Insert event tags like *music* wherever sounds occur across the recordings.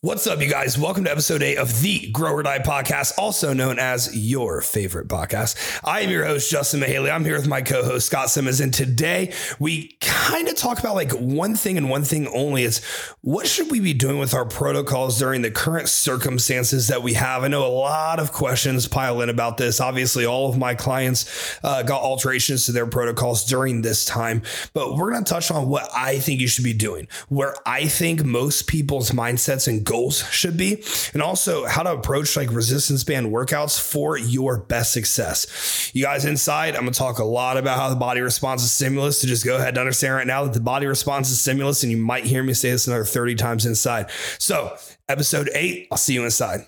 What's up, you guys? Welcome to episode eight of the Grow or Die podcast, also known as your favorite podcast. I am your host, Justin Mahaley. I'm here with my co host, Scott Simmons. And today we kind of talk about like one thing and one thing only is what should we be doing with our protocols during the current circumstances that we have? I know a lot of questions pile in about this. Obviously, all of my clients uh, got alterations to their protocols during this time, but we're going to touch on what I think you should be doing, where I think most people's mindsets and goals should be, and also how to approach like resistance band workouts for your best success. You guys inside, I'm gonna talk a lot about how the body responds to stimulus. So just go ahead and understand right now that the body responds to stimulus, and you might hear me say this another 30 times inside. So, episode eight, I'll see you inside.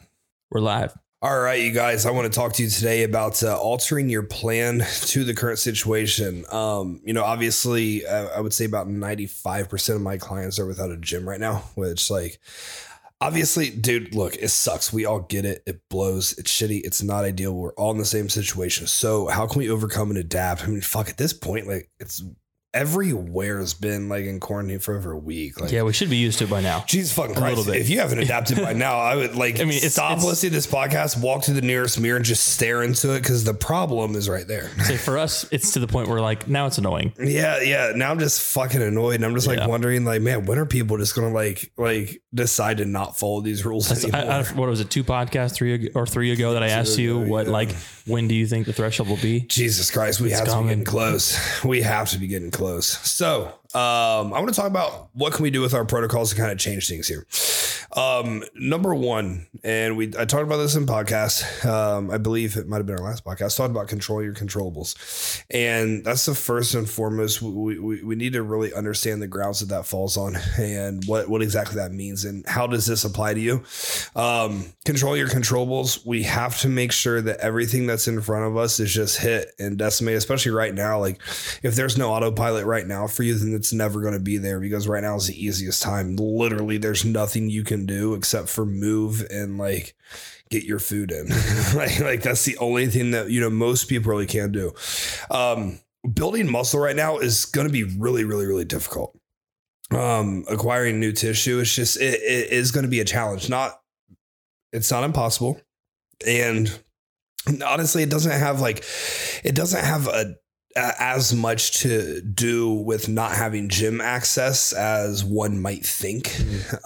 We're live. All right, you guys, I want to talk to you today about uh, altering your plan to the current situation. Um, you know, obviously, uh, I would say about 95% of my clients are without a gym right now, which, like, obviously, dude, look, it sucks. We all get it. It blows. It's shitty. It's not ideal. We're all in the same situation. So, how can we overcome and adapt? I mean, fuck, at this point, like, it's everywhere has been like in quarantine for over a week. Like, Yeah, we should be used to it by now. Jesus fucking Christ. A little bit. If you haven't adapted by *laughs* now, I would like I mean, it's- stop it's- listening to this podcast, walk to the nearest mirror and just stare into it because the problem is right there. So for us, it's to the point where like now it's annoying. Yeah, yeah. Now I'm just fucking annoyed. And I'm just like Yeah. wondering, like, man, when are people just gonna like like decide to not follow these rules That's- anymore? I, I, what was it? Two podcasts, three or three ago that I asked you what yeah. like when do you think the threshold will be? Jesus Christ, we have to be getting close. We have to be getting close. So, um, I want to talk about what can we do with our protocols to kind of change things here. Um, number one, and we I talked about this in podcast. Um, I believe it might have been our last podcast. Talked about control your controllables, and that's the first and foremost. We, we, we need to really understand the grounds that that falls on and what what exactly that means and how does this apply to you. Um, control your controllables. We have to make sure that everything that's in front of us is just hit and decimate, especially right now. Like if there's no autopilot right now for you, then it's never going to be there because right now is the easiest time. Literally, there's nothing you can do except for move and like get your food in. *laughs* *laughs* like, like that's the only thing that you know most people really can do. Um, building muscle right now is going to be really, really, really difficult. Um, acquiring new tissue is just it, it is going to be a challenge. Not it's not impossible, and honestly, it doesn't have like it doesn't have a a- as much to do with not having gym access as one might think.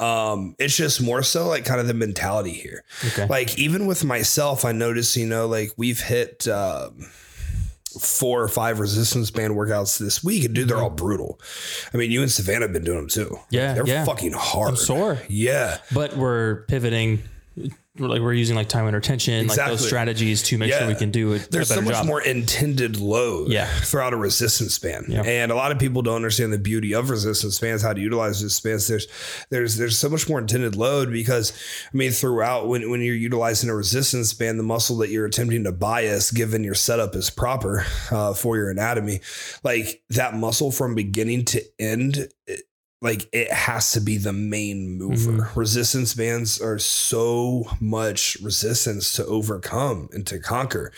Um, it's just more so like kind of the mentality here. Okay. Like even with myself, I notice, you know, like we've hit um, four or five resistance band workouts this week, and dude, they're all brutal. I mean, you and Savannah have been doing them too. Yeah, they're yeah. fucking hard. I'm sore, Yeah, but we're pivoting. Like we're using like time under tension, like those strategies to make Yeah. sure we can do it. there's a so much job. more intended load Yeah. throughout a resistance band Yeah. and a lot of people don't understand the beauty of resistance bands how to utilize resistance bands there's there's there's so much more intended load because i mean throughout when, when you're utilizing a resistance band the muscle that you're attempting to bias given your setup is proper uh, for your anatomy like that muscle from beginning to end it- like it has to be the main mover. Mm-hmm. Resistance bands are so much resistance to overcome and to conquer.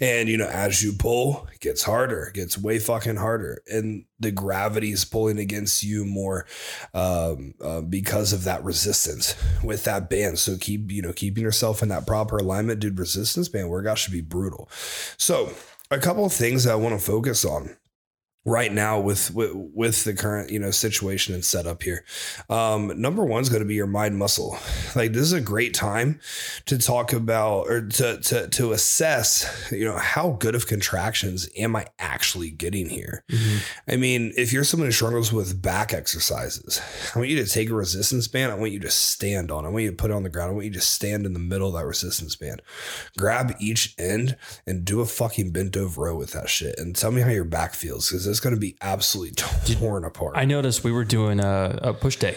And you know, as you pull, it gets harder, it gets way fucking harder. And the gravity is pulling against you more um, uh, because of that resistance with that band. So keep, you know, keeping yourself in that proper alignment, dude. Resistance band workout should be brutal. So a couple of things that I want to focus on right now with, with with the current you know situation and setup here. Um number one is going to be your mind muscle. Like this is a great time to talk about or to to to assess you know how good of contractions am i actually getting here? Mhm. i mean if you're someone who struggles with back exercises i want you to take a resistance band. I want you to stand on. I want you to put it on the ground. I want you to stand in the middle of that resistance band. Grab each end and do a fucking bent over row with that shit and tell me how your back feels because it's going to be absolutely torn apart I noticed we were doing a, a push day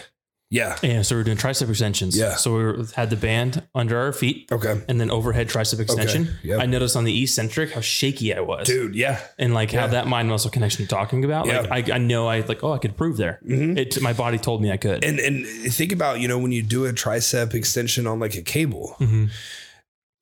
Yeah. And so we are doing tricep extensions. Yeah. So we were, had the band under our feet Okay. and then overhead tricep extension. yep. I noticed on the eccentric how shaky I was. Dude, yeah. And like Yeah. how that mind muscle connection you're talking about. Yeah. Like I, I know I like, oh, I could prove there. Mhm. It my body told me I could. And and think about, you know, when you do a tricep extension on like a cable, Mhm.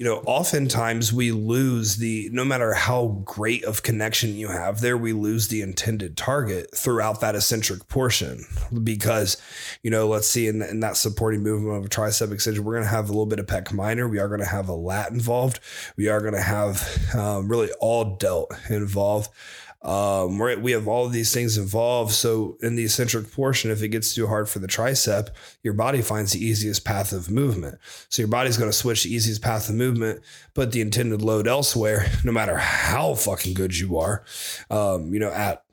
You know, oftentimes we lose the no matter how great of connection you have there, we lose the intended target throughout that eccentric portion. Because, you know, let's see in, in that supporting movement of a tricep extension, we're going to have a little bit of pec minor. We are going to have a lat involved. We are going to have um, really all delt involved. Um, we're, we have all these things involved. So in the eccentric portion, if it gets too hard for the tricep, your body finds the easiest path of movement. So your body's going to switch the easiest path of movement, put the intended load elsewhere, *laughs* no matter how fucking good you are, um, you know, at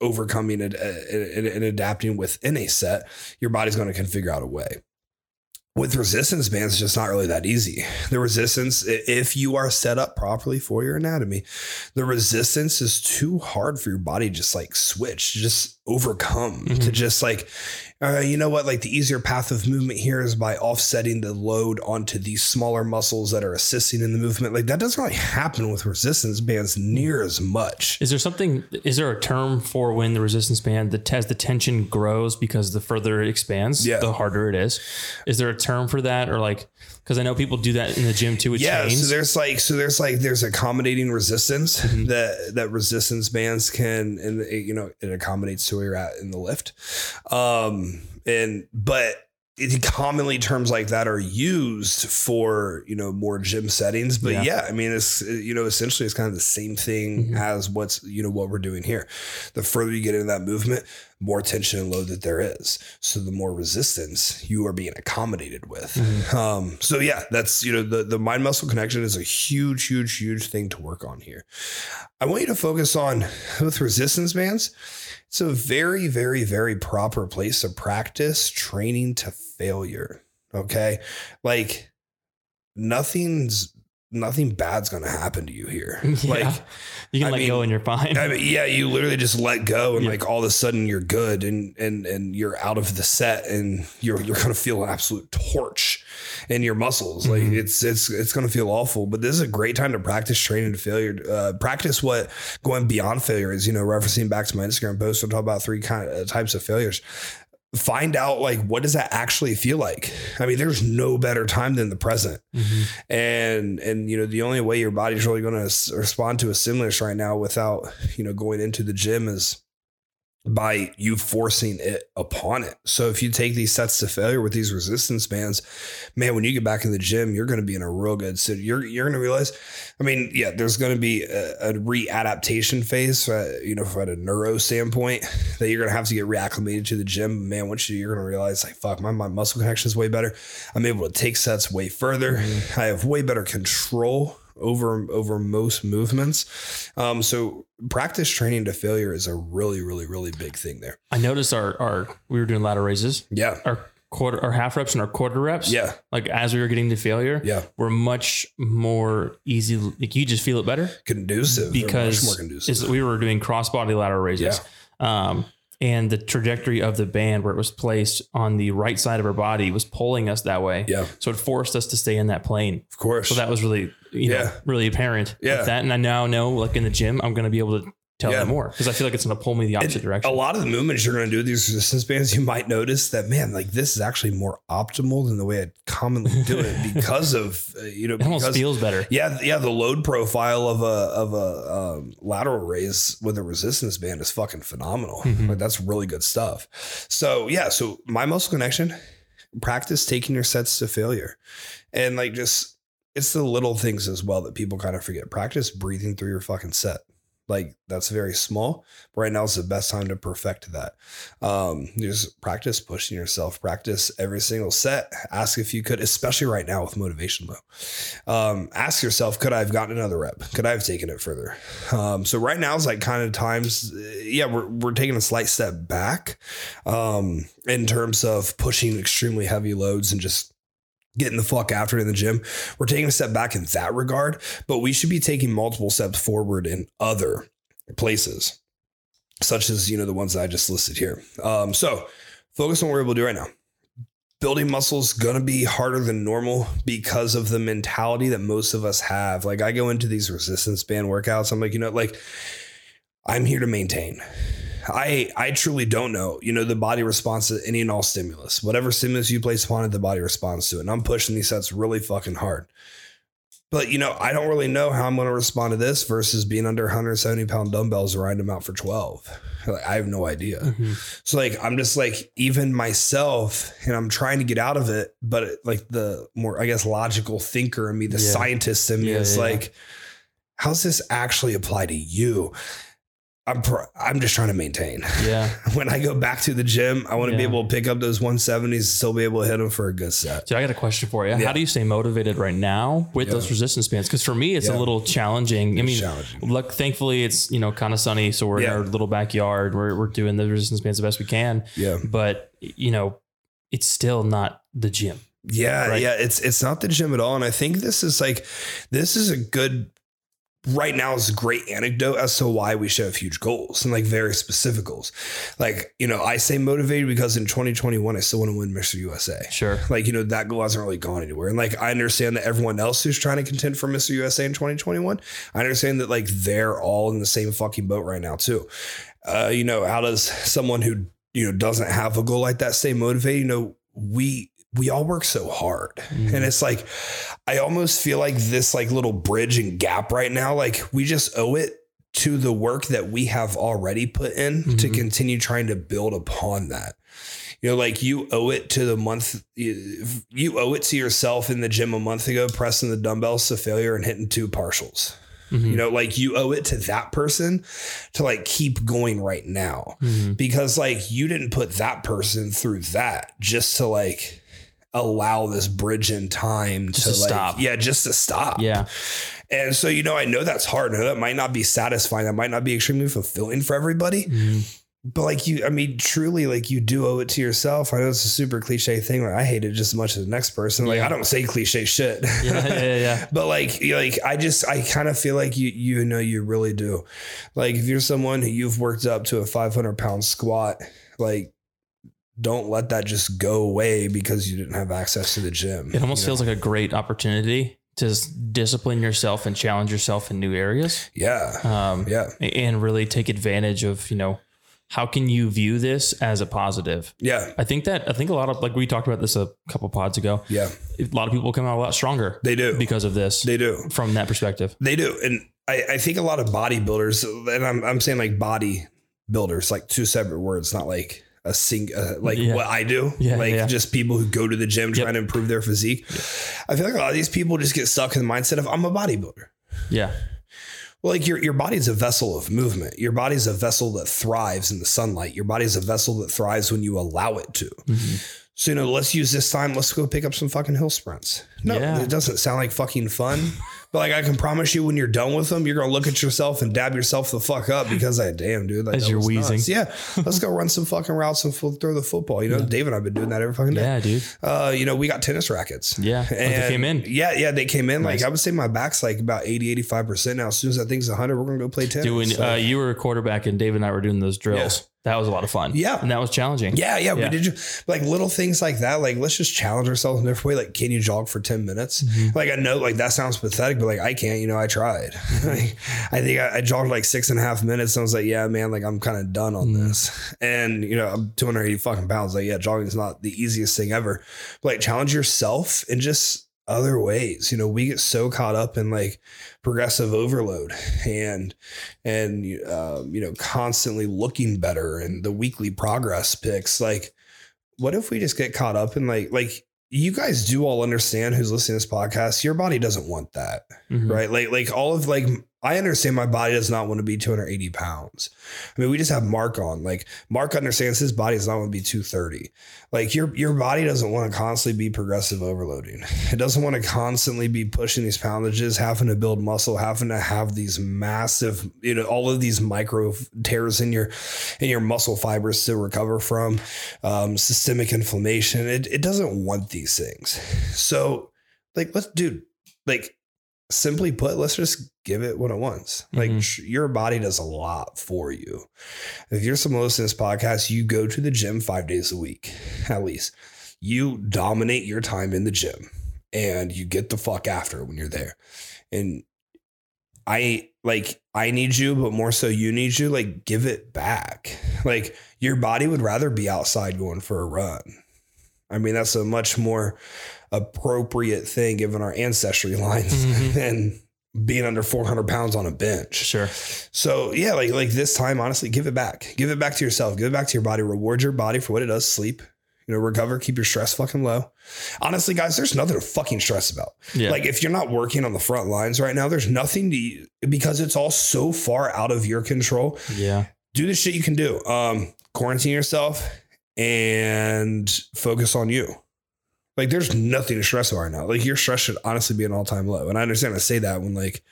overcoming and, and, and adapting within a set, your body's going to configure out a way with resistance bands, it's just not really that easy. The resistance, if you are set up properly for your anatomy, the resistance is too hard for your body to just like switch, just overcome, to Mhm. just like, uh, you know what? Like the easier path of movement here is by offsetting the load onto these smaller muscles that are assisting in the movement. Like that doesn't really happen with resistance bands near as much. Is there something? Is there a term for when the resistance band, the as the tension grows because the further it expands, Yeah. the harder it is? Is there a term for that, or like? Because I know people do that in the gym too with yeah chains. so there's like so there's like there's accommodating resistance Mhm. that that resistance bands can and it, you know it accommodates to where you're at in the lift um and but it, commonly terms like that are used for you know more gym settings but Yeah. yeah, i mean it's you know essentially it's kind of the same thing Mhm. as what's you know what we're doing here the further you get into that movement more tension and load that there is so the more resistance you are being accommodated with Mhm. um, so yeah, that's you know the the mind muscle connection is a huge, huge, huge thing to work on here. I want you to focus on with resistance bands. It's a very, very, very proper place to practice training to failure. Okay, like nothing's nothing bad's gonna happen to you here. *laughs* Yeah. Like you can I let mean, go and you're fine. I mean, yeah, you literally just let go and Yeah. like all of a sudden you're good and and and you're out of the set and you're you're gonna feel an absolute torch in your muscles. Like Mhm. it's it's it's gonna feel awful. But this is a great time to practice training to failure. Uh, practice what going beyond failure is. You know, referencing back to my Instagram post, I'll talk about three kind of types of failures. Find out like what does that actually feel like. I mean, there's no better time than the present Mhm. and and you know the only way your body's really going to respond to a stimulus right now without you know going into the gym is by you forcing it upon it. So if you take these sets to failure with these resistance bands, man, when you get back in the gym, you're going to be in a real good so you're you're going to realize. I mean, yeah, there's going to be a, a readaptation phase, uh, you know, from a neuro standpoint that you're going to have to get reacclimated to the gym. Man, once you you're going to realize like, fuck, my my muscle connection is way better. I'm able to take sets way further. I have way better control over over most movements. Um, so practice training to failure is a really, really, really big thing there. I noticed our our we were doing lateral raises, Yeah. our quarter, our half reps and our quarter reps. Yeah. Like as we were getting to failure, Yeah. were much more easy. Like you just feel it better Conducive. Because much more conducive. is- we were doing cross body lateral raises. Um, and the trajectory of the band where it was placed on the right side of our body was pulling us that way. yeah, So it forced us to stay in that plane. of course. So that was really, you know, Yeah. really apparent. Yeah. With that. And I now know, like in the gym, I'm going to be able to tell Yeah. that more because I feel like it's going to pull me the opposite And direction. A lot of the movements you're going to do with these resistance bands, you might notice that man, like this is actually more optimal than the way I commonly do it *laughs* because of uh, you know it almost because feels better. yeah yeah the load profile of a of a um, lateral raise with a resistance band is fucking phenomenal. Mhm. Like that's really good stuff. So yeah, so my muscle connection, practice taking your sets to failure, and like just it's the little things as well that people kind of forget. Practice breathing through your fucking set. Like that's very small. Right now is the best time to perfect that. Um, just practice pushing yourself. Practice every single set. Ask if you could, especially right now with motivation low. Um, ask yourself, could I have gotten another rep? Could I have taken it further? Um, so right now is like kind of times, uh, yeah, we're we're taking a slight step back um, in terms of pushing extremely heavy loads and just getting the fuck after it in the gym. We're taking a step back in that regard, but we should be taking multiple steps forward in other places, such as, you know, the ones that I just listed here. Um, so focus on what we're able to do right now. building muscle is going to be harder than normal because of the mentality that most of us have. Like I go into these resistance band workouts, I'm like, you know, like I'm here to maintain. I I truly don't know. You know, the body responds to any and all stimulus. Whatever stimulus you place upon it, the body responds to it. And I'm pushing these sets really fucking hard. But you know, I don't really know how I'm going to respond to this versus being under 170 pound dumbbells and riding them out for 12. Like, I have no idea. Mm-hmm. So like I'm just like even myself, and I'm trying to get out of it. But like the more I guess logical thinker in me, the Yeah. scientist in me Yeah, is yeah. like, how's this actually apply to you? I'm pr- I'm just trying to maintain. Yeah. *laughs* When I go back to the gym, I want to be able to pick up those 170s and still be able to hit them for a good set. Dude, I got a question for you. Yeah. How do you stay motivated right now with Yeah. those resistance bands? Because for me, it's Yeah. a little challenging. I mean, challenging. look, thankfully it's you know kind of sunny, so we're Yeah. in our little backyard. We're we're doing the resistance bands the best we can, Yeah. but you know, it's still not the gym. Yeah, Right. yeah, it's it's not the gym at all, and I think this is like this is a good right now is a great anecdote as to why we should have huge goals and like very specific goals. Like you know, I say motivated because in 2021 I still want to win Mr. USA. Sure. Like you know that goal hasn't really gone anywhere, and like I understand that everyone else who's trying to contend for Mr. USA in 2021, I understand that like they're all in the same fucking boat right now too. Uh, you know, how does someone who you know doesn't have a goal like that stay motivated? You know, we we all work so hard, Mhm. and it's like I almost feel like this like little bridge and gap right now, like we just owe it to the work that we have already put in to Mhm. continue trying to build upon that. You know, like you owe it to the month, you you owe it to yourself in the gym a month ago, pressing the dumbbells to failure and hitting two partials. Mhm. You know, like you owe it to that person to like keep going right now Mhm. because like you didn't put that person through that just to like allow this bridge in time Just to, to like, stop. Yeah, just to stop. Yeah. And so, you know, I know that's hard. I know that might not be satisfying. That might not be extremely fulfilling for everybody. Mhm. But like you, I mean, truly, like you do owe it to yourself. I know it's a super cliche thing. Like I hate it just as much as the next person. Like Yeah. I don't say cliche shit. Yeah, yeah, yeah. *laughs* but like, you- like I just, I kind of feel like you, you know, you really do. Like if you're someone who you've worked up to a 500 pound squat, like don't let that just go away because you didn't have access to the gym. It almost you know? feels like a great opportunity to discipline yourself and challenge yourself in new areas. yeah, Um, yeah, and really take advantage of, you know, how can you view this as a positive? yeah, I think that I think a lot of like we talked about this a couple pods ago. yeah. A lot of people come out a lot stronger They do. because of this They do. from that perspective. They do. And I, I think a lot of bodybuilders, and I'm, I'm saying like body builders, like two separate words, not like a sing, uh, like Yeah. what I do, Yeah, like yeah. just people who go to the gym Yep. trying to improve their physique. I feel like a lot of these people just get stuck in the mindset of I'm a bodybuilder. Yeah. Well, like your your body's a vessel of movement. Your body's a vessel that thrives in the sunlight. Your body's a vessel that thrives when you allow it to. Mhm. So you know, let's use this time. Let's go pick up some fucking hill sprints. No, it doesn't sound like fucking fun. *laughs* but like I can promise you, when you're done with them, you're gonna look at yourself and dab yourself the fuck up because I damn dude, like As you're wheezing. nuts. Yeah, let's go run some fucking routes and full, throw the football. You know, Dave and I've been doing that every fucking day. Yeah, dude. Uh, you know, we got tennis rackets. Yeah. Like they came in. Yeah, yeah, they came in. Nice. Like I would say my back's like about 80, 85% now. As soon as that thing's 100, we're going to go play tennis. Doing So- uh, you were a quarterback and Dave and I were doing those drills. That was a lot of fun. Yeah. And that was challenging. yeah, yeah, Yeah. we did like little things like that. Like let's just challenge ourselves in a different way. Like, can you jog for 10 minutes? Mm-hmm. Like I know like that sounds pathetic, but like I can't, you know, I tried. *laughs* like, I think I, I jogged like six and a half minutes. And I was like, yeah, man, like I'm kind of done on Mm. this. And you know, I'm 280 fucking pounds. Like, yeah, jogging is not the easiest thing ever. But like challenge yourself and just other ways. You know, we get so caught up in like progressive overload and and um, you know constantly looking better and the weekly progress picks like what if we just get caught up in like like you guys do all understand who's listening to this podcast your body doesn't want that Mhm. right like like all of like i understand my body does not want to be 280 pounds. I mean we just have mark on. Like mark understands his body does not want to be 230 like your your body doesn't want to constantly be progressive overloading. It doesn't want to constantly be pushing these poundages having to build muscle having to have these massive you know all of these micro tears in your in your muscle fibers to recover from um, systemic inflammation. It, it doesn't want these things. So like let's dude like simply put let's just give it what it wants like Mhm. tr- your body does a lot for you if you're someone listening to this podcast you go to the gym five days a week at least you dominate your time in the gym and you get the fuck after when you're there. And I like I need you, but more so you need you. Like give it back. Like your body would rather be outside going for a run. I mean, that's a much more appropriate thing given our ancestry *laughs* lines Mhm. than being under 400 pounds on a bench. Sure. So yeah, like like this time, honestly, give it back. Give it back to yourself. Give it back to your body. Reward your body for what it does. Sleep. You know, recover. Keep your stress fucking low. Honestly, guys, there's nothing to fucking stress about. Yeah. Like if you're not working on the front lines right now, there's nothing to because it's all so far out of your control. yeah. Do the shit you can do. Um, quarantine yourself and focus on you. Like there's nothing to stress about right now. Like your stress should honestly be an all time low. And I understand I say that when like,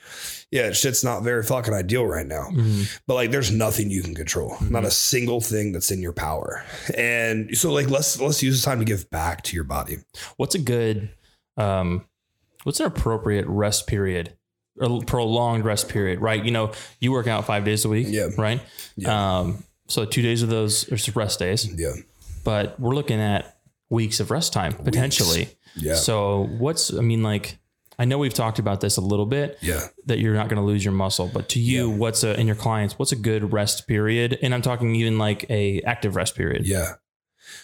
yeah, shit's not very fucking ideal right now. Mhm. But like there's nothing you can control. Not a single thing that's in your power. And so like let's let's use this time to give back to your body. What's a good, um, what's an appropriate rest period? A prolonged rest period, right? You know, you work out five days a week, Yeah. right? Yeah. Um, so two days of those are just rest days, Yeah. but we're looking at weeks of rest time potentially. Yeah. So what's, I mean, like, I know we've talked about this a little bit Yeah. that you're not going to lose your muscle, but to you, what's a, in your clients, what's a good rest period? And I'm talking even like a active rest period. Yeah.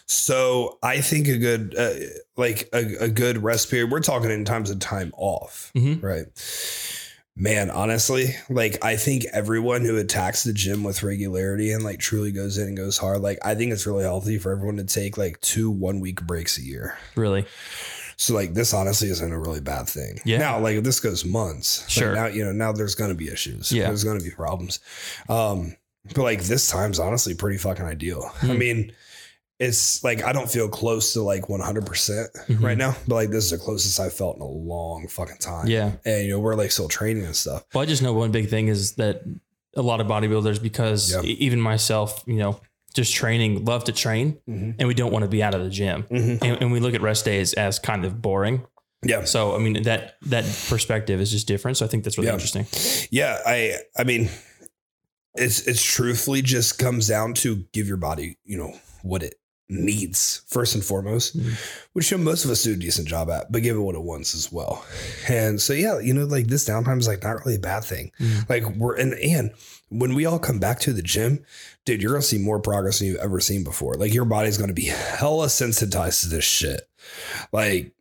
So I think a good, uh, like a, a good rest period, we're talking in times of time off, Mhm. right? Man, honestly, like I think everyone who attacks the gym with regularity and like truly goes in and goes hard, like I think it's really healthy for everyone to take like two one week breaks a year. Really? So like this honestly isn't a really bad thing. Yeah. Now like if this goes months, like, Sure. now you know now there's gonna be issues. Yeah. There's gonna be problems. Um, but like this time's honestly pretty fucking ideal. I Hmm. mean, it's like I don't feel close to like 100 percent Mhm. right now, but like this is the closest I've felt in a long fucking time. Yeah. and you know we're like still training and stuff. Well, I just know one big thing is that a lot of bodybuilders, because Yeah. even myself, you know, just training, love to train, Mhm. and we don't want to be out of the gym, Mhm. and, and we look at rest days as kind of boring. Yeah, So, I mean, that that perspective is just different. So, I think that's really Yeah. interesting. yeah. I I mean, it's it's truthfully just comes down to give your body you know what it needs first and foremost, Mhm. which you know, most of us do a decent job at, but give it what it wants as well. And so yeah, you know, like this downtime is like not really a bad thing. Mhm. Like we're and and when we all come back to the gym, dude, you're gonna see more progress than you've ever seen before. Like your body's gonna be hella sensitized to this shit. Like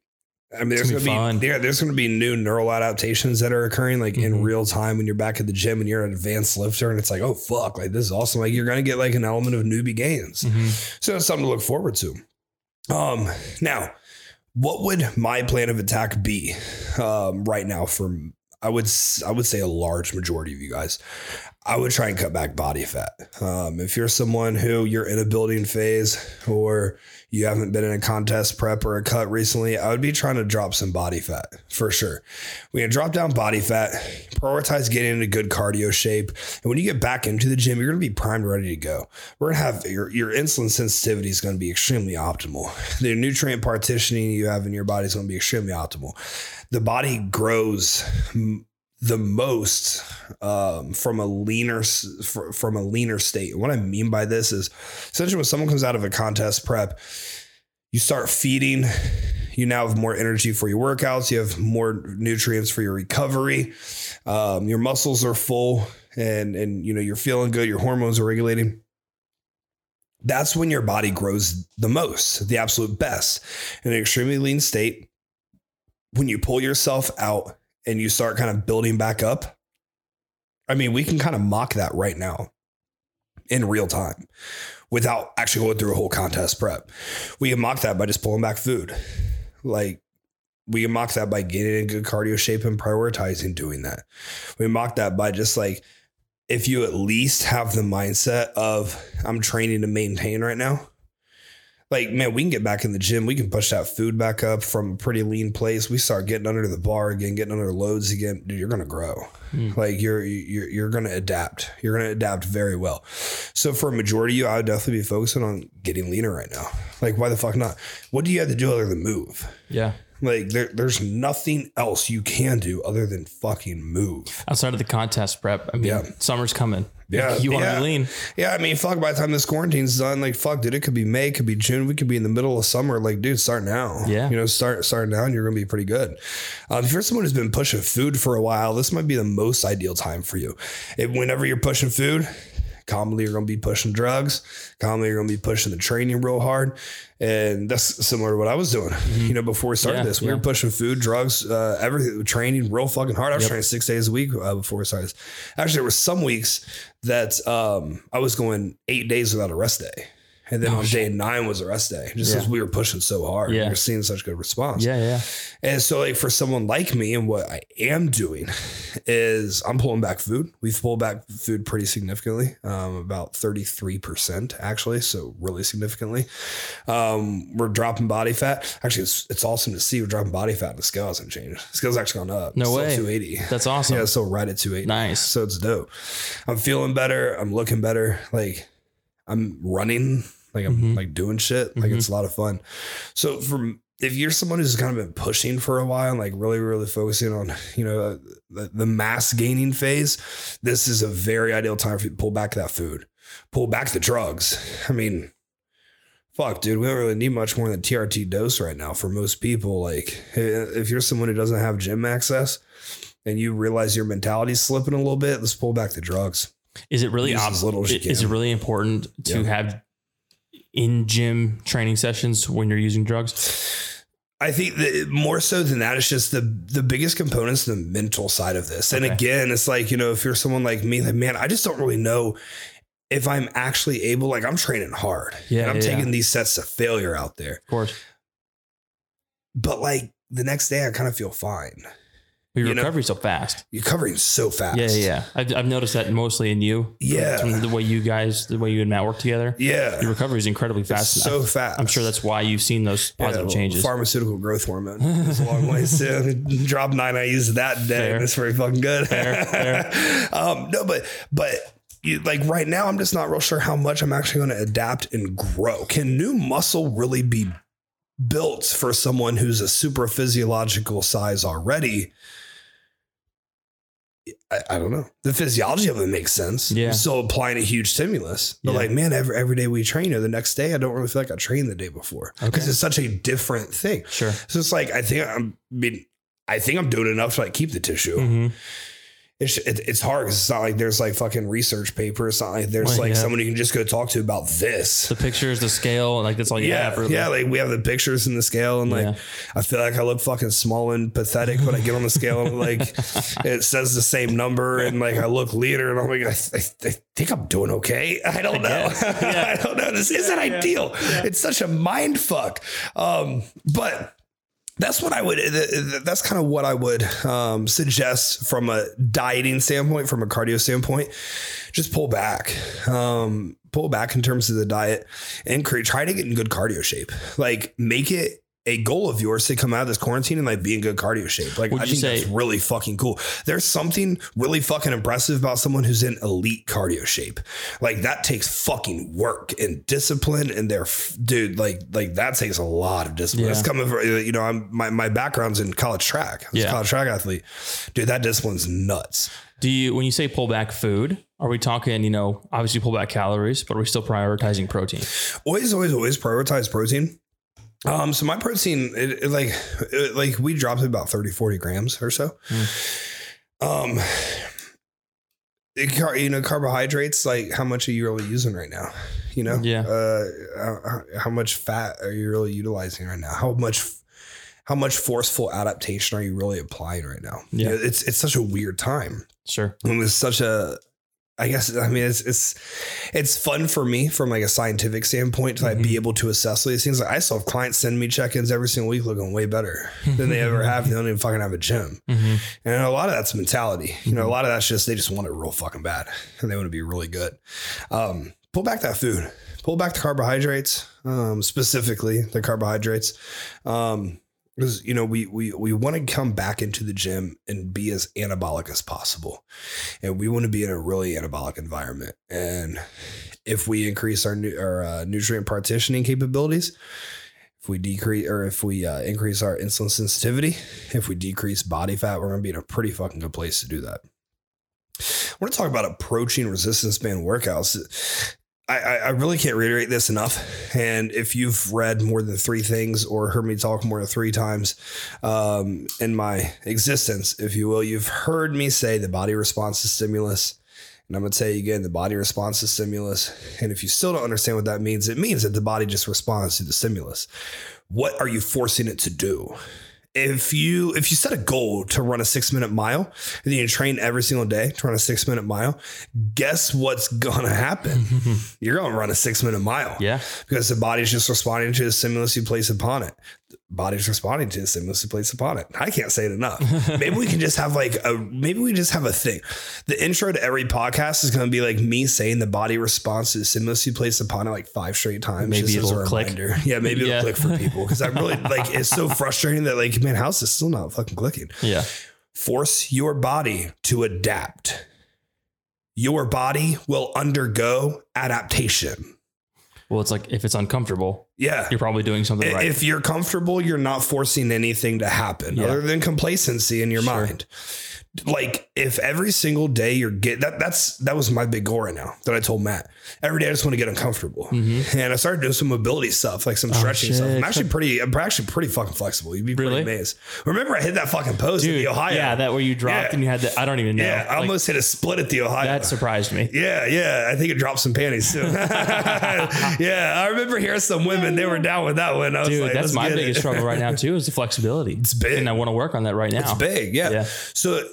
I mean, there's gonna gonna be yeah, there's gonna be new neural adaptations that are occurring like in Mhm. real time when you're back at the gym and you're an advanced lifter, and it's like, oh fuck, like this is awesome. Like you're gonna get like an element of newbie gains. Mhm. So it's something to look forward to. Um, now, what would my plan of attack be um, right now? For I would I would say a large majority of you guys, I would try and cut back body fat. Um, if you're someone who you're in a building phase or you haven't been in a contest prep or a cut recently, I would be trying to drop some body fat for sure. We can drop down body fat, prioritize getting into good cardio shape. And when you get back into the gym, you're going to be primed, ready to go. We're going to have your, your insulin sensitivity is going to be extremely optimal. *laughs* The nutrient partitioning you have in your body is going to be extremely optimal. The body grows m- the most um, from a leaner from a leaner state. And what I mean by this is essentially when someone comes out of a contest prep, you start feeding. You now have more energy for your workouts. You have more nutrients for your recovery. Um, your muscles are full, and and you know you're feeling good. Your hormones are regulating. That's when your body grows the most, the absolute best, in an extremely lean state. When you pull yourself out and you start kind of building back up, I mean, we can kind of mock that right now in real time without actually going through a whole contest prep. We can mock that by just pulling back food. Like we can mock that by getting in good cardio shape and prioritizing doing that. We mock that by just like if you at least have the mindset of I'm training to maintain right now. Like, man, we can get back in the gym. We can push that food back up from a pretty lean place. We start getting under the bar again, getting under loads again. Dude, you're gonna grow. Mm. Like you're you're you're gonna adapt. You're gonna adapt very well. So for a majority of you, I would definitely be focusing on getting leaner right now. Like, why the fuck not? What do you have to do other than move? Yeah. Like there, there's nothing else you can do other than fucking move. Outside of the contest prep, I mean, Yeah. summer's coming. Yeah, you want to yeah. be lean. Yeah, I mean, fuck. By the time this quarantine's done, like, fuck, dude, it could be May, it could be June, we could be in the middle of summer. Like, dude, start now. Yeah. you know, start start now, and you're gonna be pretty good. Um, if you're someone who's been pushing food for a while, this might be the most ideal time for you. If, whenever you're pushing food, commonly you're gonna be pushing drugs. Commonly you're gonna be pushing the training real hard, and that's similar to what I was doing. You know, before we started Yeah, this, we yeah. were pushing food, drugs, uh, everything, training real fucking hard. I was training six days a week uh, before we started. this. Actually, there were some weeks that um, I was going eight days without a rest day. And then on day nine was a rest day, just Yeah. because we were pushing so hard. Yeah. We were seeing such good response. Yeah, yeah. And so, like for someone like me, and what I am doing is I'm pulling back food. We've pulled back food pretty significantly, um, about 33% actually. So really significantly. Um, we're dropping body fat. Actually, it's, it's awesome to see we're dropping body fat and the scale hasn't changed. The scale's actually gone up. No It's way. 280. That's awesome. Yeah, so right at 280. Nice. So it's dope. I'm feeling better. I'm looking better. Like I'm running. Like I'm Mhm. like doing shit. Like Mhm. it's a lot of fun. So from if you're someone who's kind of been pushing for a while, and like really, really focusing on, you know, the, the mass gaining phase, this is a very ideal time for you to pull back that food, pull back the drugs. I mean, fuck, dude, we don't really need much more than TRT dose right now for most people. Like, if you're someone who doesn't have gym access and you realize your mentality's slipping a little bit, let's pull back the drugs. Is it really Use op- as little as is it really important to Yeah. have in gym training sessions when you're using drugs? I think that more so than that, it's just the the biggest components the mental side of this. And Okay. again, it's like you know, if you're someone like me, like man, I just don't really know if I'm actually able. Like I'm training hard, Yeah, and I'm yeah, taking these sets to failure out there. Of course. But like the next day, I kind of feel fine. Your You know- recovery so fast. You're covering so fast. Yeah, yeah. I've, I've noticed that mostly in you. Yeah. From the way you guys, the way you and Matt work together. yeah. Your recovery is incredibly fast. so I'm- fast. I'm sure that's why you've seen those Yeah, positive well, changes. Pharmaceutical growth hormone. It's a long way to *laughs* drop nine. I used that day. And It's very fucking good. Fair, fair. *laughs* um, no, but but you, like right now, I'm just not real sure how much I'm actually going to adapt and grow. Can new muscle really be built for someone who's a super physiological size already? I, I don't know. The physiology of it makes sense. Yeah. I'm still applying a huge stimulus. But Yeah. like, man, every, every day we train, or the next day, I don't really feel like I trained the day before. Because Okay. it's such a different thing. Sure. So it's like I think I'm I mean I think I'm doing enough to like keep the tissue. Mhm. It's it, it's hard 'cause it's not like there's like fucking research paper. It's not like there's Well, like yeah. someone you can just go talk to about this. The pictures, the scale, like that's all you yeah, have. Really. yeah. Like we have the pictures and the scale, and like Yeah. I feel like I look fucking small and pathetic when I get on the scale, and *laughs* like it says the same number, and like I look leaner, and I'm like I, I, I think I'm doing okay. I don't know. guess. *laughs* Yeah. I don't know. This isn't ideal. It's such a mind fuck. Um, but that's what I would. th- th- That's kind of what I would um, suggest from a dieting standpoint, from a cardio standpoint. Just pull back, um, pull back in terms of the diet, and create. Try to get in good cardio shape. Like make it a goal of yours to come out of this quarantine and like be in good cardio shape. Like Would I think say- that's really fucking cool. There's something really fucking impressive about someone who's in elite cardio shape. Like that takes fucking work and discipline, and they're f- dude. Like like that takes a lot of discipline. Yeah. It's coming from you know I'm my my background's in college track. I was a Yeah. college track athlete. Dude, that discipline's nuts. Do you, when you say pull back food, are we talking, you know, obviously pull back calories, but are we still prioritizing protein? always always always prioritize protein um so my protein it, it like it, like we dropped about 30 40 grams or so um it, car- you know carbohydrates like how much are you really using right now you know Yeah. uh how, how much fat are you really utilizing right now how much how much forceful adaptation are you really applying right now Yeah. You know, it's it's such a weird time Sure. it was such a I guess I mean it's it's it's fun for me from like a scientific standpoint to like Mm-hmm. be able to assess these things. Like I still have clients send me check-ins every single week looking way better than they ever *laughs* have. They don't even fucking have a gym. Mhm. And a lot of that's mentality. You Mm-hmm. know, a lot of that's just they just want it real fucking bad and they want to be really good. Um, pull back that food. Pull back the carbohydrates, um, specifically the carbohydrates. Um, because you know we we we want to come back into the gym and be as anabolic as possible, and we want to be in a really anabolic environment. And if we increase our our uh, nutrient partitioning capabilities, if we decrease or if we uh, increase our insulin sensitivity, if we decrease body fat, we're going to be in a pretty fucking good place to do that. I want to talk about approaching resistance band workouts. I, I really can't reiterate this enough. And if you've read more than three things or heard me talk more than three times um, in my existence, if you will, you've heard me say the body responds to stimulus. And I'm going to tell you again, the body responds to stimulus. And if you still don't understand what that means, it means that the body just responds to the stimulus. What are you forcing it to do? If you if you set a goal to run a six minute mile and then you train every single day to run a six minute mile, guess what's gonna happen? *laughs* You're gonna run a six minute mile. Yeah. Because the body's just responding to the stimulus you place upon it. Body's responding to the stimulus you place upon it. I can't say it enough. *laughs* maybe we can just have like a maybe we just have a thing. The intro to every podcast is gonna be like me saying the body responds to the stimulus you place upon it like five straight times. Maybe just it'll a click. reminder. Yeah, maybe Yeah. it'll click for people. Because I really *laughs* like it's so frustrating that like, man, how's this still not fucking clicking? Yeah. Force your body to adapt. Your body will undergo adaptation. Well, it's like if it's uncomfortable, Yeah. you're probably doing something right. If you're comfortable, you're not forcing anything to happen Yeah. other than complacency in your Sure. mind. Like if every single day you're get that that's that was my big goal right now that I told Matt. Every day I just want to get uncomfortable. And I started doing some mobility stuff, like some stretching stuff. I'm Mm-hmm. Oh, actually pretty I'm actually pretty fucking flexible. You'd be Really? pretty amazed. Remember I hit that fucking post at the Ohio. yeah, that where you dropped Yeah. and you had the I don't even know. Yeah, I Like, almost hit a split at the Ohio. that surprised me. Yeah, yeah. I think it dropped some panties too. *laughs* yeah, I remember hearing some women, they were down with that one. I was Dude, like, that's my biggest it. struggle right now *laughs* too is the flexibility. It's big. and I want to work on that right now. It's big, yeah. Yeah. So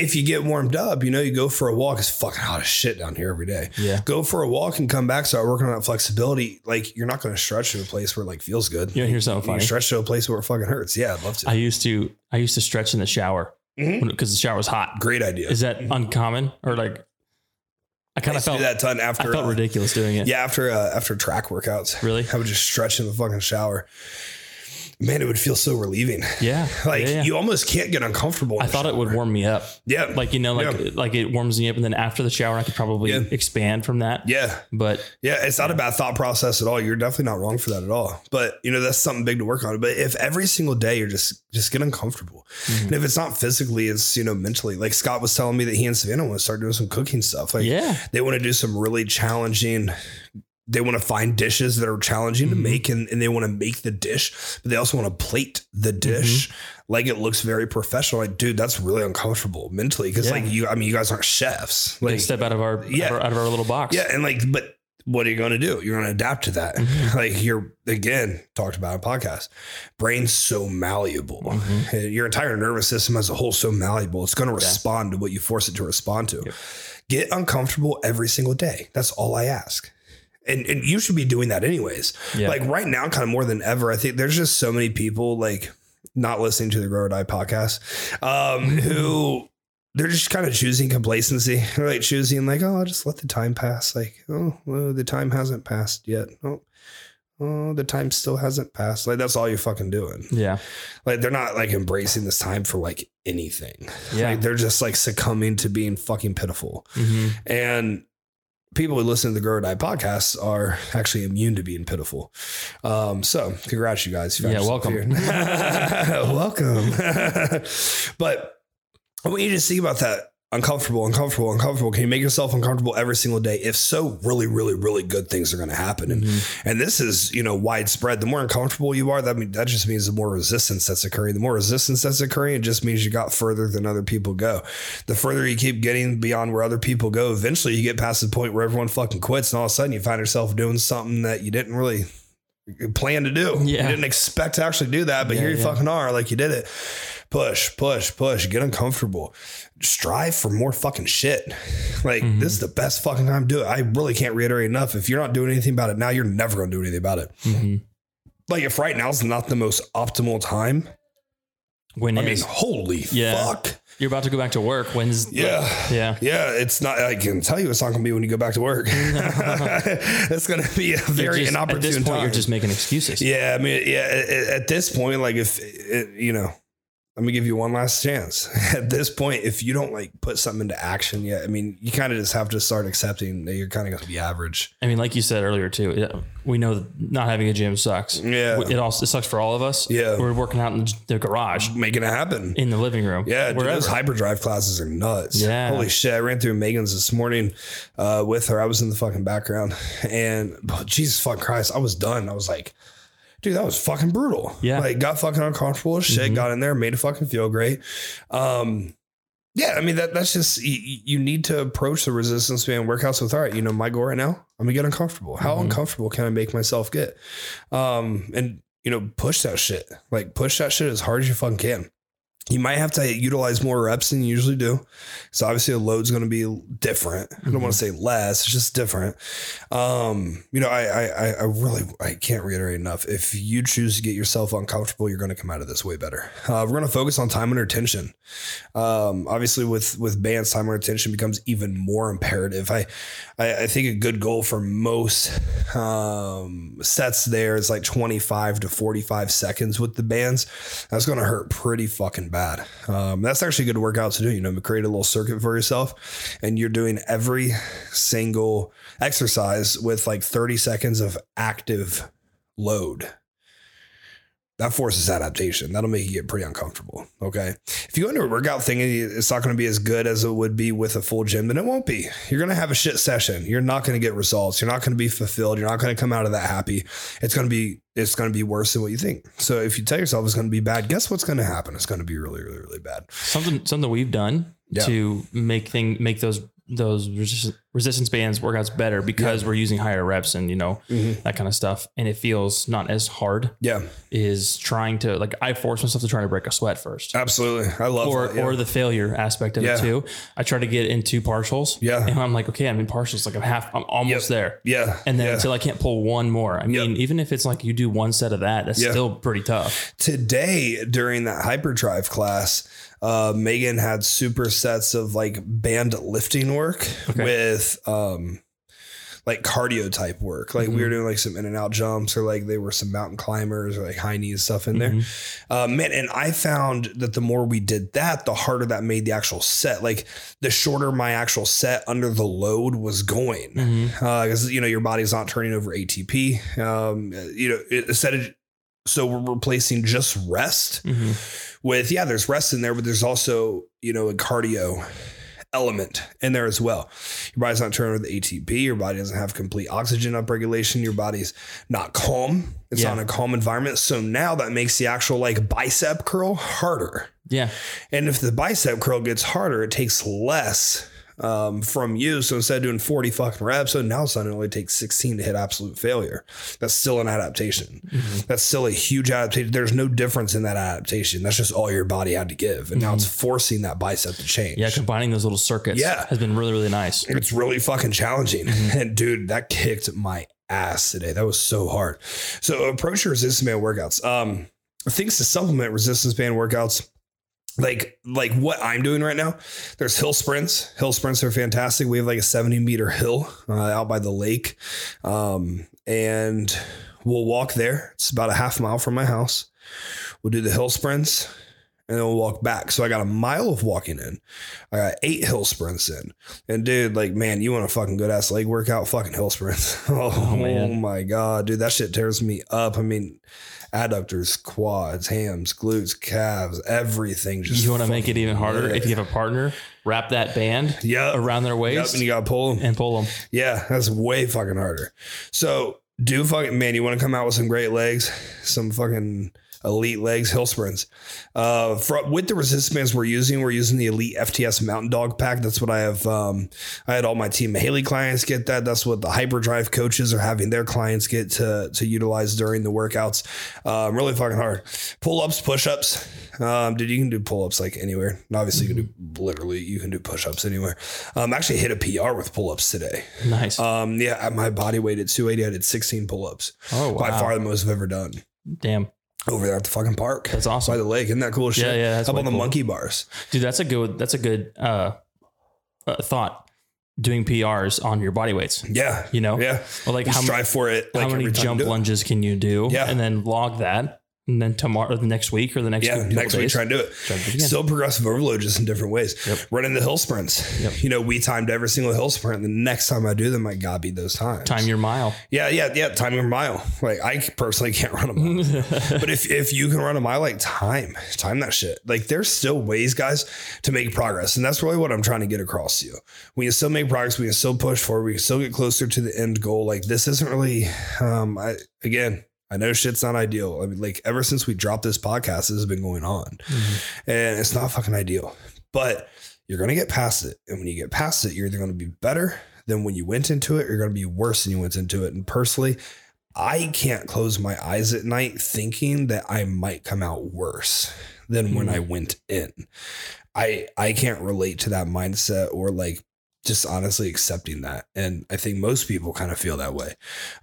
if you get warmed up, you know, you go for a walk. It's fucking hot as shit down here every day. Yeah. Go for a walk and come back. Start working on that flexibility. Like you're not going to stretch to a place where it like feels good. You know, here's something You funny. stretch to a place where it fucking hurts. Yeah, I'd love to. I used to I used to stretch in the shower because the shower was hot. Great idea. Is that uncommon or like? I kind of felt that ton after. I felt uh, ridiculous doing it. Yeah, after uh, after track workouts. Really? I would just stretch in the fucking shower. Man, it would feel so relieving. *laughs* Yeah. Like yeah, yeah. you almost can't get uncomfortable. I thought it would warm me up. Yeah. Like you know, like Yeah. like it warms me up, and then after the shower, I could probably expand from that. Yeah. But Yeah, it's not a bad thought process at all. You're definitely not wrong for that at all. But you know, that's something big to work on. But if every single day you're just just get uncomfortable. Mm-hmm. And if it's not physically, it's you know, mentally. Like Scott was telling me that he and Savannah want to start doing some cooking stuff. Like yeah, they want to do some really challenging they want to find dishes that are challenging Mm-hmm. to make and, and they want to make the dish, but they also want to plate the dish Mm-hmm. like it looks very professional. Like, dude, that's really uncomfortable mentally. Cause Yeah. like you, I mean, you guys aren't chefs. Like, step out of our Yeah. out of our, out of our little box. yeah, and like, but what are you going to do? You're going to adapt to that. Mm-hmm. *laughs* Like you're again talked about in podcast. Brain's so malleable. Mm-hmm. Your entire nervous system as a whole so malleable. It's going to respond to what you force it to respond to. Yep. Get uncomfortable every single day. That's all I ask. And and you should be doing that anyways. Yeah. Like right now, kind of more than ever. I think there's just so many people like not listening to the Grow or Die podcast, um, *laughs* who they're just kind of choosing complacency. *laughs* They're like choosing like, oh, I'll just let the time pass. Like, oh, well, the time hasn't passed yet. Oh, oh, the time still hasn't passed. Like that's all you're fucking doing. yeah, Like they're not like embracing this time for like anything. yeah. Like they're just like succumbing to being fucking pitiful. hmm And people who listen to the Grow or Die podcasts are actually immune to being pitiful. Um, so congrats, you guys. You Yeah, welcome. *laughs* welcome. *laughs* but I want you to think about that. Uncomfortable, uncomfortable, uncomfortable. Can you make yourself uncomfortable every single day? If so, really, really, really good things are going to happen. And Mm-hmm. and this is, you know, widespread. The more uncomfortable you are, that mean that just means the more resistance that's occurring. The more resistance that's occurring, it just means you got further than other people go. The further you keep getting beyond where other people go, eventually you get past the point where everyone fucking quits, and all of a sudden you find yourself doing something that you didn't really plan to do. Yeah. You didn't expect to actually do that, but Yeah, here you yeah. fucking are, like you did it. Push, push, push, get uncomfortable. Strive for more fucking shit. *laughs* Like Mm-hmm. this is the best fucking time to do it. I really can't reiterate enough. If you're not doing anything about it now, you're never gonna do anything about it. hmm Like if right now is not the most optimal time, When I mean, holy Yeah. fuck. you're about to go back to work? When's Yeah. yeah. Yeah, it's not. I can tell you, it's not going to be when you go back to work. *laughs* *laughs* it's going to be a very just- inopportune point, time. you're just making excuses. Yeah, I mean, yeah. At, at this point, like if it, you know, I'm gonna give you one last chance. *laughs* At this point, if you don't like put something into action yet, I mean, you kind of just have to start accepting that you're kind of gonna be average. I mean, like you said earlier too, we know that not having a gym sucks. Yeah. It also it sucks for all of us. Yeah. We're working out in the garage, Making it happen. in the living room. Yeah, dude, those hyperdrive classes are nuts. Yeah. Holy shit. I ran through Megan's this morning uh, with her. I was in the fucking background and oh, Jesus fucking Christ, I was done. I was like, dude, that was fucking brutal. Yeah. Mm-hmm. Like got fucking uncomfortable as shit, got in there, made it fucking feel great. Um, yeah, I mean that that's just you, you need to approach the resistance band workouts with all right, you know, my goal right now, I'm gonna get uncomfortable. How Mhm. uncomfortable can I make myself get? Um, and you know, push that shit. Like push that shit as hard as you fucking can. You might have to utilize more reps than you usually do. So obviously the load's going to be different. I don't want to say less, it's just different. Um, you know, I, I, I- I really, I can't reiterate enough. If you choose to get yourself uncomfortable, you're going to come out of this way better. Uh, we're going to focus on time under tension. Um, obviously with, with bands, time under tension becomes even more imperative. I, I, I think a good goal for most, um, sets there is like 25 to 45 seconds with the bands. That's going to hurt pretty fucking bad. Um, that's actually a good workout to do. You know, create a little circuit for yourself, and you're doing every single exercise with like 30 seconds of active load. That forces adaptation. That'll make you get pretty uncomfortable. Okay. If you go into a workout thinking it's not going to be as good as it would be with a full gym, then it won't be. You're going to have a shit session. You're not going to get results. You're not going to be fulfilled. You're not going to come out of that happy. It's going to be it's going to be worse than what you think. So if you tell yourself it's going to be bad, guess what's going to happen? It's going to be really, really, really bad. something something we've done Yeah. to make thing make those those resist- resistance bands workouts better because we're using higher reps and you know Mm-hmm. that kind of stuff and it feels not as hard Yeah, is trying to like I force myself to try to break a sweat first absolutely. I love or that. Yeah. or the failure aspect of Yeah. it too. I try to get into partials. Yeah. And I'm like, okay, I'm in partials, like I'm half I'm almost there. yeah. And then yeah. until I can't pull one more. I mean, Yep. even if it's like you do one set of that, that's Yeah. still pretty tough. today during that hyperdrive class uh, megan had supersets of like band lifting work Okay. with um like cardio type work. Like we were doing like some in and out jumps or like they were some mountain climbers or like high knees stuff in there. Uh, man and i found that the more we did that the harder that made the actual set. Like the shorter my actual set under the load was going. Because you know your body's not turning over ATP. Um, you know, it, instead of so we're replacing just rest Mhm. with yeah, there's rest in there, but there's also you know a cardio element in there as well. Your body's not turning over the ATP. Your body doesn't have complete oxygen upregulation. Your body's not calm. It's Yeah. not in a calm environment. So now that makes the actual like bicep curl harder. Yeah. And if the bicep curl gets harder, it takes less um, from you. So instead of doing 40 fucking reps, so now suddenly it only takes 16 to hit absolute failure. That's still an adaptation. That's still a huge adaptation. There's no difference in that adaptation. That's just all your body had to give. And now it's forcing that bicep to change. Yeah. Combining those little circuits Yeah. has been really, really nice. It's really fucking challenging. *laughs* And dude, that kicked my ass today. That was so hard. So approach your resistance band workouts. Um, things to supplement resistance band workouts. Like like what I'm doing right now, there's hill sprints. Hill sprints are fantastic. We have like a 70 meter hill uh, out by the lake, um, and we'll walk there. It's about a half mile from my house. We'll do the hill sprints, and then we'll walk back. So I got a mile of walking in. I got eight hill sprints in. And dude, like, man, you want a fucking good ass leg workout? Fucking hill sprints. *laughs* Oh, man. my God, dude, that shit tears me up. I mean, adductors, quads, hams, glutes, calves, everything. Just You want to make it even harder if you have a partner, wrap that band Yep. around their Yep, waist and you gotta pull them. and pull them. Yeah, that's way fucking harder. So do fucking man, you want to come out with some great legs, some fucking elite legs, hill sprints. Uh, for, with the resistance bands we're using, we're using the Elite FTS Mountain Dog Pack. That's what I have. Um, I had all my team Haley clients get that. That's what the Hyperdrive coaches are having their clients get to to utilize during the workouts. Um, really fucking hard. Pull ups, push ups. Um, dude, you can do pull ups like anywhere. And obviously, you can do literally you can do push ups anywhere. Um, actually hit a PR with pull ups today. Nice. Um, yeah, my body weight at 280, I did 16 pull ups. oh, By far the most I've ever done Damn. Over there at the fucking park. That's awesome. By the lake. Isn't that cool shit? Yeah, yeah, that's How about way the monkey bars? Dude, that's a good, that's a good, uh, uh, thought doing PRs on your body weights. Yeah. You know? Yeah. Or like You how, strive for it. how many every time you jump lunges can you do? Yeah. And then log that. And then tomorrow, the next week, or the next yeah, next week days, try and do it. try to do it. Still progressive overload, just in different ways. Yep. Running the hill sprints. Yep. You know, we timed every single hill sprint. The next time I do them, I gotta beat those times. time your mile. Yeah, yeah, yeah. Time your mile. Like I personally *laughs* can't run a mile, *laughs* but if if you can run a mile, like time, time that shit. Like there's still ways, guys, to make progress, and that's really what I'm trying to get across to you. We can still make progress. We can still push forward. We can still get closer to the end goal. Like this isn't really. Um, I again, I know shit's not ideal. I mean, like ever since we dropped this podcast, this has been going on, mm-hmm. and it's not fucking ideal. But you're gonna get past it, and when you get past it, you're either gonna be better than when you went into it, or you're gonna be worse than you went into it. And personally, I can't close my eyes at night thinking that I might come out worse than when mm-hmm. I went in. I I can't relate to that mindset or like just honestly accepting that. And I think most people kind of feel that way.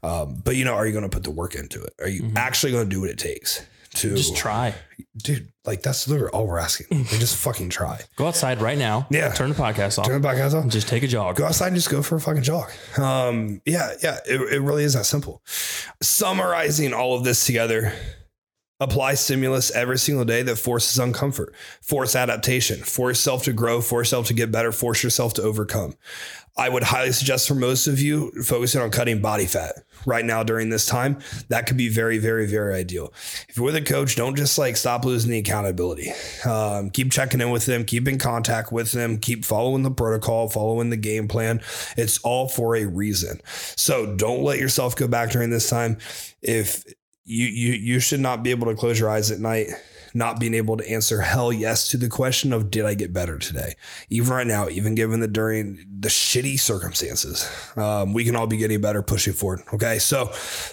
Um, but you know, are you going to put the work into it? Are you Mhm. actually going to do what it takes to Just try. dude? Like that's literally all we're asking. *laughs* Like, just fucking try. Go outside right now. Yeah. Turn the podcast off. Turn the podcast off. and just take a jog. Go outside and just go for a fucking jog. Um, yeah, yeah, it, it really is that simple. Summarizing all of this together, apply stimulus every single day that forces uncomfort, force adaptation, force yourself to grow, force yourself to get better, force yourself to overcome. I would highly suggest for most of you focusing on cutting body fat right now during this time. That could be very, very, very ideal. If you're with a coach, don't just like stop losing the accountability. Um, keep checking in with them, keep in contact with them, keep following the protocol, following the game plan. It's all for a reason. So don't let yourself go back during this time. If you you you should not be able to close your eyes at night not being able to answer hell yes to the question of did I get better today? Even right now, even given the during the shitty circumstances, um, we can all be getting better, pushing forward. Okay, so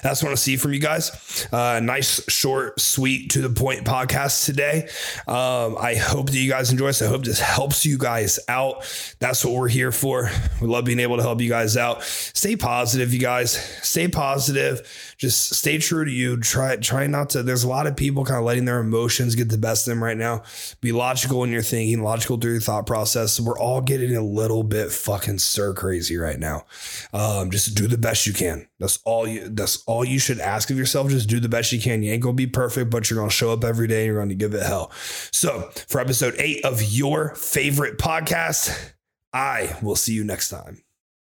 that's what I see from you guys. Uh, nice, short, sweet, to the point podcast today. Um, I hope that you guys enjoy this. I hope this helps you guys out. That's what we're here for. We love being able to help you guys out. Stay positive, you guys. Stay positive. Just stay true to you. Try try not to. There's a lot of people kind of letting their emotions get the best of them right now. Be logical in your thinking, logical through your thought process. We're all getting a little bit fucking stir crazy right now. Um, just do the best you can. That's all you. That's all you should ask of yourself. Just do the best you can. You ain't gonna be perfect, but you're gonna show up every day. and You're gonna give it hell. So for episode eight of your favorite podcast, I will see you next time.